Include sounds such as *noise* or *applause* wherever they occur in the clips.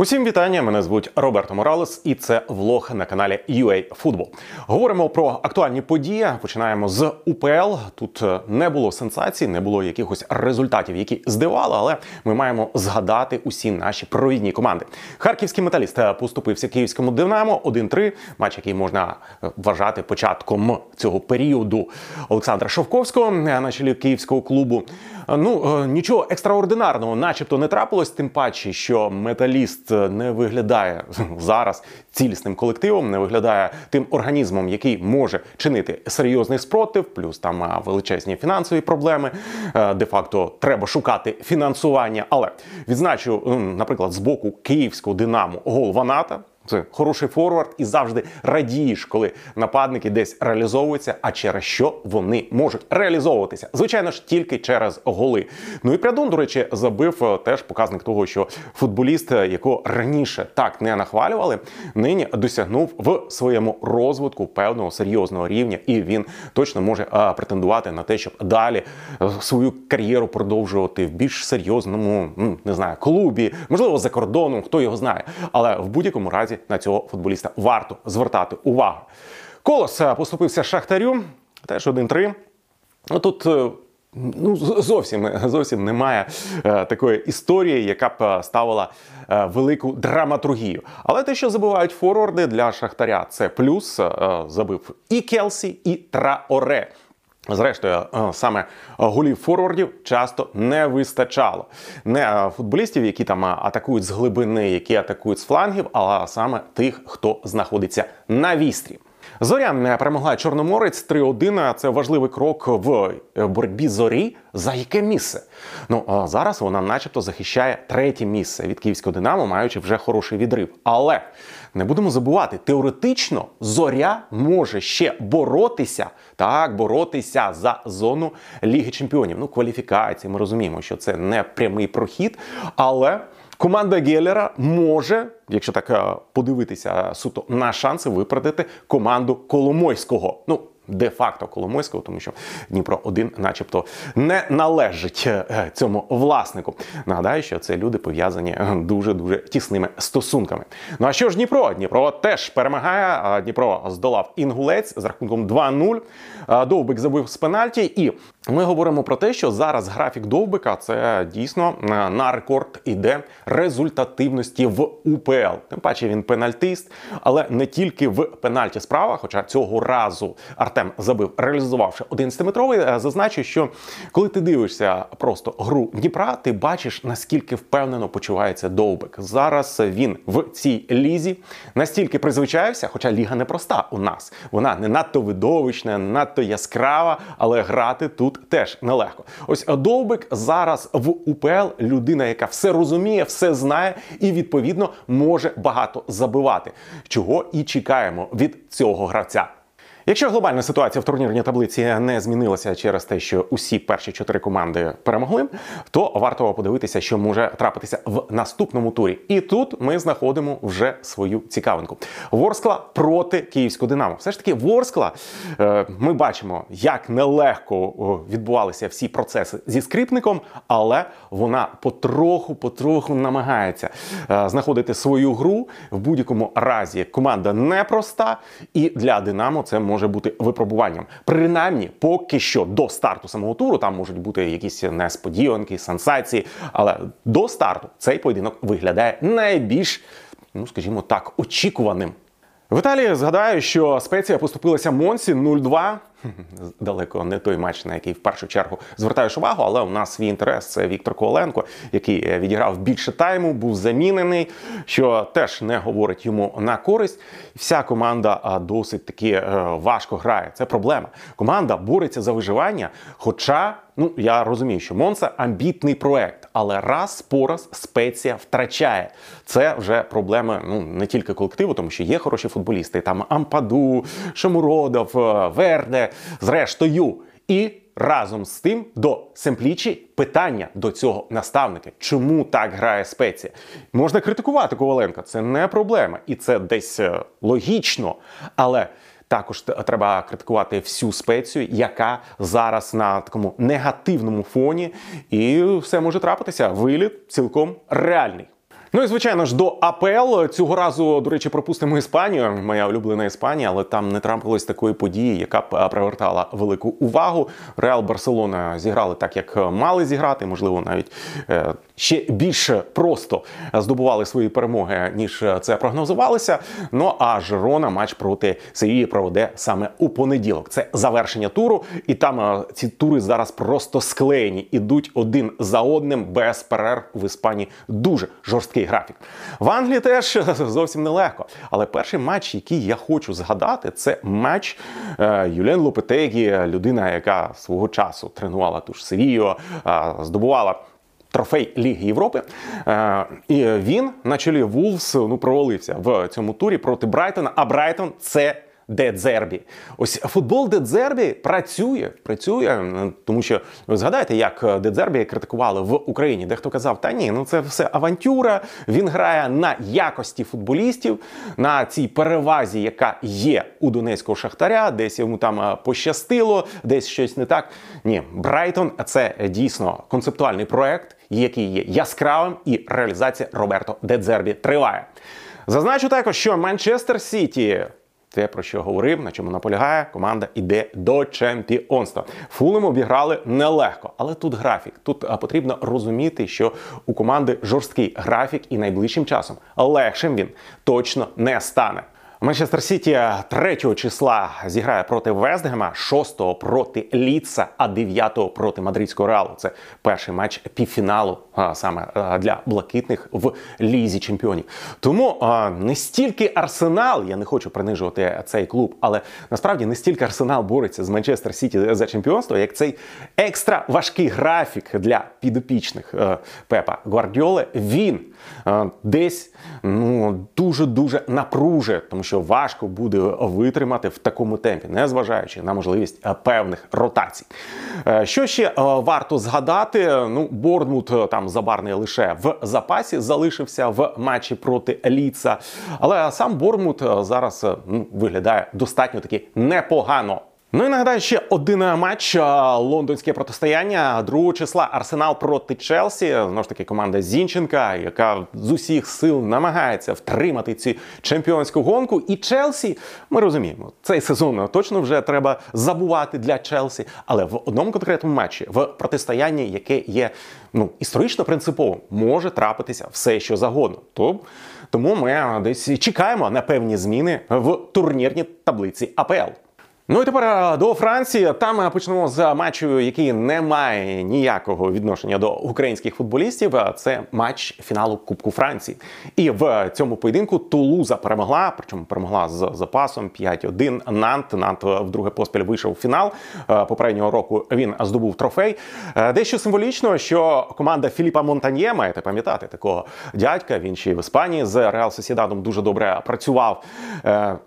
Усім вітання! Мене звуть Роберто Моралес, і це влог на каналі UA Football. Говоримо про актуальні події. Починаємо з УПЛ. Тут е, не було сенсацій, не було якихось результатів, які здивали, але ми маємо згадати усі наші провідні команди. Харківський металіст е, поступився київському Динамо 1-3. Матч, який можна е, вважати початком цього періоду Олександра Шовковського на чолі київського клубу. Ну нічого екстраординарного, начебто, не трапилось, тим паче, що металіст не виглядає *laughs* зараз цілісним колективом, не виглядає тим організмом, який може чинити серйозний спротив, плюс там величезні фінансові проблеми. Е, де-факто треба шукати фінансування. Але відзначу, наприклад, з боку київського динамо гол Ваната. Це хороший форвард, і завжди радієш, коли нападники десь реалізовуються. А через що вони можуть реалізовуватися? Звичайно ж, тільки через голи. Ну і Прядон, до речі, забив е, теж показник того, що футболіст, е, якого раніше так не нахвалювали, нині досягнув в своєму розвитку певного серйозного рівня, і він точно може е, претендувати на те, щоб далі свою кар'єру продовжувати в більш серйозному, не знаю, клубі, можливо, за кордоном, хто його знає, але в будь-якому разі на цього футболіста варто звертати увагу. Колос е, поступився Шахтарю, теж 1-3. Ну, тут е, ну, зовсім зовсім немає е, такої історії, яка б ставила е, велику драматургію. Але те, що забувають форварди для Шахтаря, це плюс. Е, забив і Келсі, і Траоре. Зрештою, е, саме голів форвардів часто не вистачало. Не е, футболістів, які там е, атакують з глибини, які атакують з флангів, а саме тих, хто знаходиться на вістрі. Зоря не перемогла Чорноморець 3-1. Це важливий крок в боротьбі зорі. За яке місце? Ну а зараз вона, начебто, захищає третє місце від київського динамо, маючи вже хороший відрив. Але не будемо забувати, теоретично зоря може ще боротися, так, боротися за зону Ліги Чемпіонів. Ну, кваліфікації. Ми розуміємо, що це не прямий прохід, але. Команда Геллера може, якщо так е, подивитися суто на шанси, випередити команду Коломойського. Ну де-факто Коломойського, тому що Дніпро 1 начебто, не належить е, цьому власнику. Нагадаю, що це люди пов'язані дуже дуже тісними стосунками. Ну а що ж Дніпро? Дніпро теж перемагає. Дніпро здолав інгулець з рахунком 2-0. Довбик забив з пенальті, і ми говоримо про те, що зараз графік Довбика це дійсно е, на рекорд іде результативності в УПЛ. Тим паче він пенальтист, але не тільки в пенальті справа, хоча цього разу Артем Артем забив, реалізувавши 11-метровий. Е, зазначу, що коли ти дивишся просто гру Дніпра, ти бачиш наскільки впевнено почувається довбик. Зараз він в цій лізі настільки призвичаєвся, хоча ліга не проста у нас. Вона не надто видовищна, не надто яскрава, але грати тут теж нелегко. Ось довбик зараз в УПЛ людина, яка все розуміє, все знає і відповідно може багато забивати. Чого і чекаємо від цього гравця. Якщо глобальна ситуація в турнірній таблиці не змінилася через те, що усі перші чотири команди перемогли, то варто подивитися, що може трапитися в наступному турі. І тут ми знаходимо вже свою цікавинку. Ворскла проти київського динамо. Все ж таки, Ворскла е, ми бачимо, як нелегко відбувалися всі процеси зі скрипником, але вона потроху-потроху намагається е, знаходити свою гру в будь-якому разі. Команда непроста, і для Динамо це може може бути випробуванням. Принаймні, поки що до старту самого туру там можуть бути якісь несподіванки, сенсації. Але до старту цей поєдинок виглядає найбільш, ну скажімо так, очікуваним. В Італії згадаю, що спеція поступилася Монсі 0-2. *laughs* Далеко не той матч, на який в першу чергу звертаєш увагу, але у нас свій інтерес це Віктор Коваленко, який е, відіграв більше тайму, був замінений, що теж не говорить йому на користь. Вся команда досить таки е, важко грає. Це проблема. Команда бореться за виживання. Хоча, ну я розумію, що Монса амбітний проект, але раз по раз спеція втрачає. Це вже проблема ну не тільки колективу, тому що є хороші футболісти. Там Ампаду, Шамуродов, е, Зрештою. І разом з тим до Семплічі питання до цього наставника. Чому так грає спеція? Можна критикувати Коваленка, це не проблема, і це десь е, логічно. Але також треба критикувати всю спецію, яка зараз на такому негативному фоні, і все може трапитися. Виліт цілком реальний. Ну і звичайно ж до АПЛ цього разу, до речі, пропустимо Іспанію. Моя улюблена Іспанія, але там не трапилось такої події, яка б привертала велику увагу. Реал Барселона зіграли так, як мали зіграти. Можливо, навіть е, ще більш просто здобували свої перемоги, ніж це прогнозувалося. Ну а Жирона матч проти Севії проведе саме у понеділок. Це завершення туру, і там е, ці тури зараз просто склеєні, ідуть один за одним без перерв в Іспанії. Дуже жорсткі жорсткий графік. В Англії теж *laughs* зовсім нелегко. Але перший матч, який я хочу згадати, це матч е, Юлен Лопетегі, людина, яка свого часу тренувала ту ж Севію, е, здобувала. Трофей Ліги Європи, е, і він на чолі Вулфс ну провалився в цьому турі проти Брайтона. А Брайтон це Дедзербі. Ось футбол Дедзербі працює, працює, тому що ви згадаєте, як Дедзербі критикували в Україні. Дехто казав, та ні, ну це все авантюра. Він грає на якості футболістів, на цій перевазі, яка є у Донецького шахтаря, десь йому там е, пощастило, десь щось не так. Ні, Брайтон це дійсно концептуальний проект, який є яскравим, і реалізація Роберто Дедзербі триває. Зазначу також, що Манчестер Сіті те, про що говорив, на чому наполягає, команда іде до чемпіонства. Фулем обіграли нелегко, але тут графік. Тут потрібно розуміти, що у команди жорсткий графік, і найближчим часом легшим він точно не стане. Манчестер Сіті 3 числа зіграє проти Вестгема, 6 проти Ліца, а 9 проти мадридського реалу. Це перший матч півфіналу саме для блакитних в лізі чемпіонів. Тому не стільки арсенал, я не хочу принижувати цей клуб, але насправді не стільки арсенал бореться з Манчестер Сіті за чемпіонство, як цей екстра важкий графік для підопічних е, Пепа Гвардіоли. Він е, десь ну дуже дуже напружує, тому що важко буде витримати в такому темпі, не зважаючи на можливість е, певних ротацій. Е, що ще е, варто згадати? Ну, Борнмут там забарний лише в запасі залишився в матчі проти Ліца, але сам Борнмут зараз ну, виглядає достатньо таки непогано. Ну і нагадаю, ще один матч лондонське протистояння 2 числа Арсенал проти Челсі. Знову ж таки, команда Зінченка, яка з усіх сил намагається втримати цю чемпіонську гонку. І Челсі, ми розуміємо, цей сезон точно вже треба забувати для Челсі. Але в одному конкретному матчі, в протистоянні, яке є ну історично принциповим, може трапитися все, що загодно. То тому ми десь чекаємо на певні зміни в турнірній таблиці АПЛ. Ну і тепер е, до Франції. Там е, почнемо з матчу, який не має ніякого відношення до українських футболістів. Е, це матч фіналу Кубку Франції. І в цьому поєдинку Тулуза перемогла, причому перемогла з запасом 5-1 Нант. Нант вдруге поспіль вийшов в фінал. Попереднього року він здобув трофей. Дещо символічно, що команда Філіпа Монтаньє, маєте пам'ятати такого дядька. Він ще й в Іспанії з Реал Сосідадом дуже добре працював.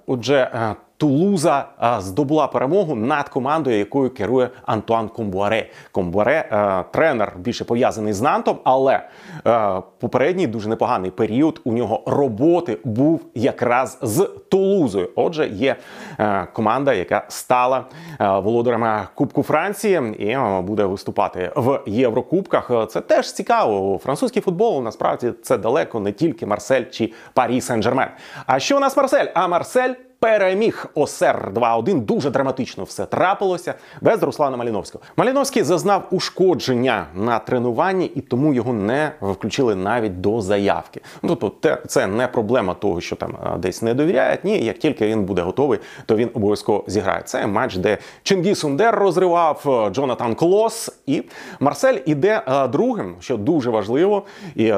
Отже. Тулуза здобула перемогу над командою, якою керує Антуан Комбуаре. Комбуаре е, тренер більше пов'язаний з Нантом, але е, попередній дуже непоганий період у нього роботи був якраз з Тулузою. Отже, є е, команда, яка стала володарями Кубку Франції і буде виступати в Єврокубках. Це теж цікаво. Французький футбол насправді це далеко не тільки Марсель чи Парі Сен-Жермен. А що у нас Марсель? А Марсель переміг Осер 2-1. Дуже драматично все трапилося без Руслана Маліновського. Маліновський зазнав ушкодження на тренуванні, і тому його не включили навіть до заявки. Ну тобто, це не проблема того, що там десь не довіряють. Ні, як тільки він буде готовий, то він обов'язково зіграє. Це матч, де Чингіс Сундер розривав Джонатан Клос, і Марсель іде другим, що дуже важливо, і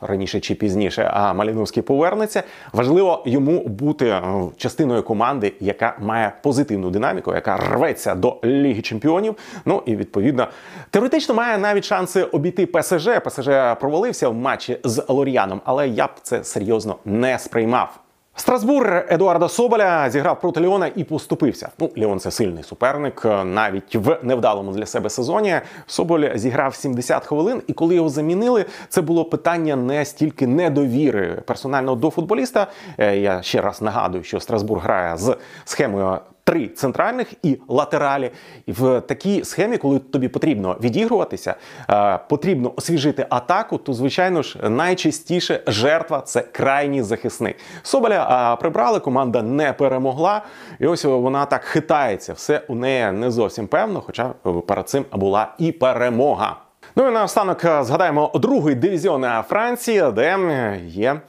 раніше чи пізніше, а Маліновський повернеться. Важливо йому бути частиною частиною команди, яка має позитивну динаміку, яка рветься до Ліги Чемпіонів. Ну і відповідно теоретично має навіть шанси обійти ПСЖ. ПСЖ провалився в матчі з Лоріаном, але я б це серйозно не сприймав. Страсбур Едуарда Соболя зіграв проти Ліона і поступився. Ну, Ліон це сильний суперник, навіть в невдалому для себе сезоні. Соболь зіграв 70 хвилин, і коли його замінили, це було питання не стільки недовіри персонально до футболіста. Е, я ще раз нагадую, що Страсбур грає з схемою три центральних і латералі. І в такій схемі, коли тобі потрібно відігруватися, е, потрібно освіжити атаку, то звичайно ж найчастіше жертва це крайній захисник. Соболя е, прибрали, команда не перемогла, і ось вона так хитається. Все у неї не зовсім певно, хоча перед цим була і перемога. Ну і наостанок е, згадаємо другий дивізіон Франції, де е, є.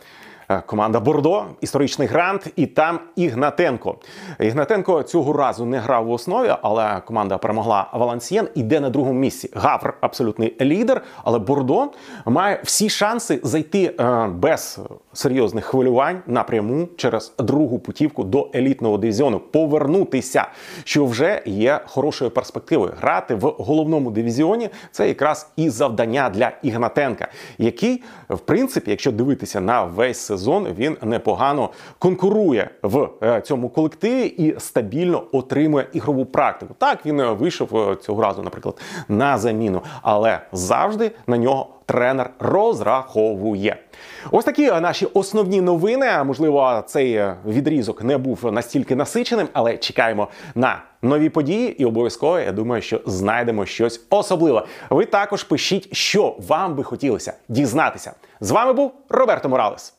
Е, команда Бордо, історичний грант, і там Ігнатенко. Ігнатенко цього разу не грав в основі, але команда перемогла Валансієн. Іде на другому місці. Гавр абсолютний лідер. Але Бордо має всі шанси зайти е, без серйозних хвилювань напряму через другу путівку до елітного дивізіону, повернутися, що вже є хорошою перспективою. Грати в головному дивізіоні це якраз і завдання для Ігнатенка, який, в принципі, якщо дивитися на весь сезон, він непогано конкурує в е, цьому колективі і стабільно отримує ігрову практику. Так він вийшов е, цього разу, наприклад, на заміну, але завжди на нього тренер розраховує. Ось такі наші основні новини. Можливо, цей відрізок не був настільки насиченим, але чекаємо на нові події, і обов'язково я думаю, що знайдемо щось особливе. Ви також пишіть, що вам би хотілося дізнатися. З вами був Роберто Моралес.